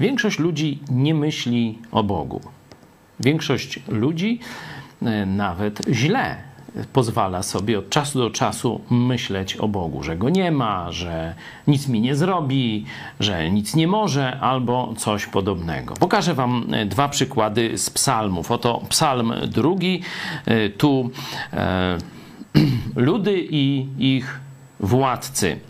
Większość ludzi nie myśli o Bogu. Większość ludzi e, nawet źle pozwala sobie od czasu do czasu myśleć o Bogu, że go nie ma, że nic mi nie zrobi, że nic nie może albo coś podobnego. Pokażę Wam e, dwa przykłady z psalmów. Oto psalm drugi, e, tu e, ludy i ich władcy.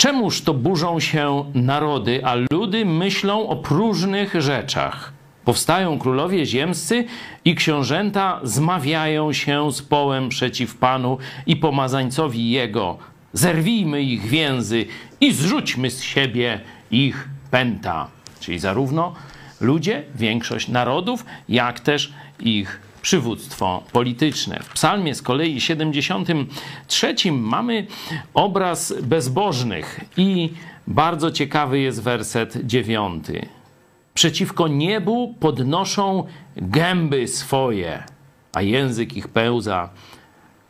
Czemuż to burzą się narody, a ludy myślą o próżnych rzeczach? Powstają królowie ziemscy i książęta zmawiają się z połem przeciw Panu i pomazańcowi Jego. Zerwijmy ich więzy i zrzućmy z siebie ich pęta. Czyli zarówno ludzie, większość narodów, jak też ich przywództwo polityczne. W psalmie z kolei 73 mamy obraz bezbożnych i bardzo ciekawy jest werset 9. Przeciwko niebu podnoszą gęby swoje, a język ich pełza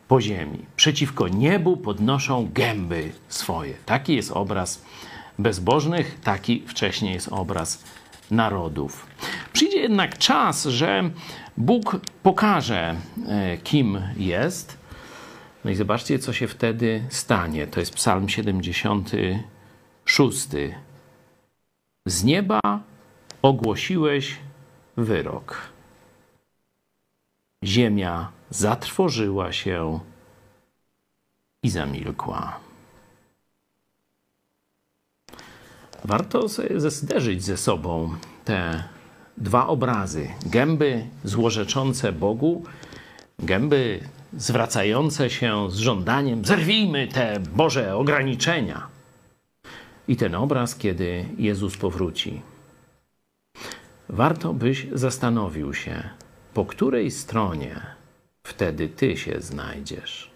po ziemi. Przeciwko niebu podnoszą gęby swoje. Taki jest obraz bezbożnych, taki wcześniej jest obraz narodów. Przyjdzie jednak czas, że Bóg pokaże, e, kim jest. No i zobaczcie, co się wtedy stanie. To jest Psalm 76. Z nieba ogłosiłeś wyrok. Ziemia zatrwożyła się i zamilkła. Warto sobie zderzyć ze sobą te dwa obrazy: gęby złorzeczące Bogu, gęby zwracające się z żądaniem: zerwijmy te Boże ograniczenia. I ten obraz, kiedy Jezus powróci. Warto byś zastanowił się, po której stronie wtedy ty się znajdziesz.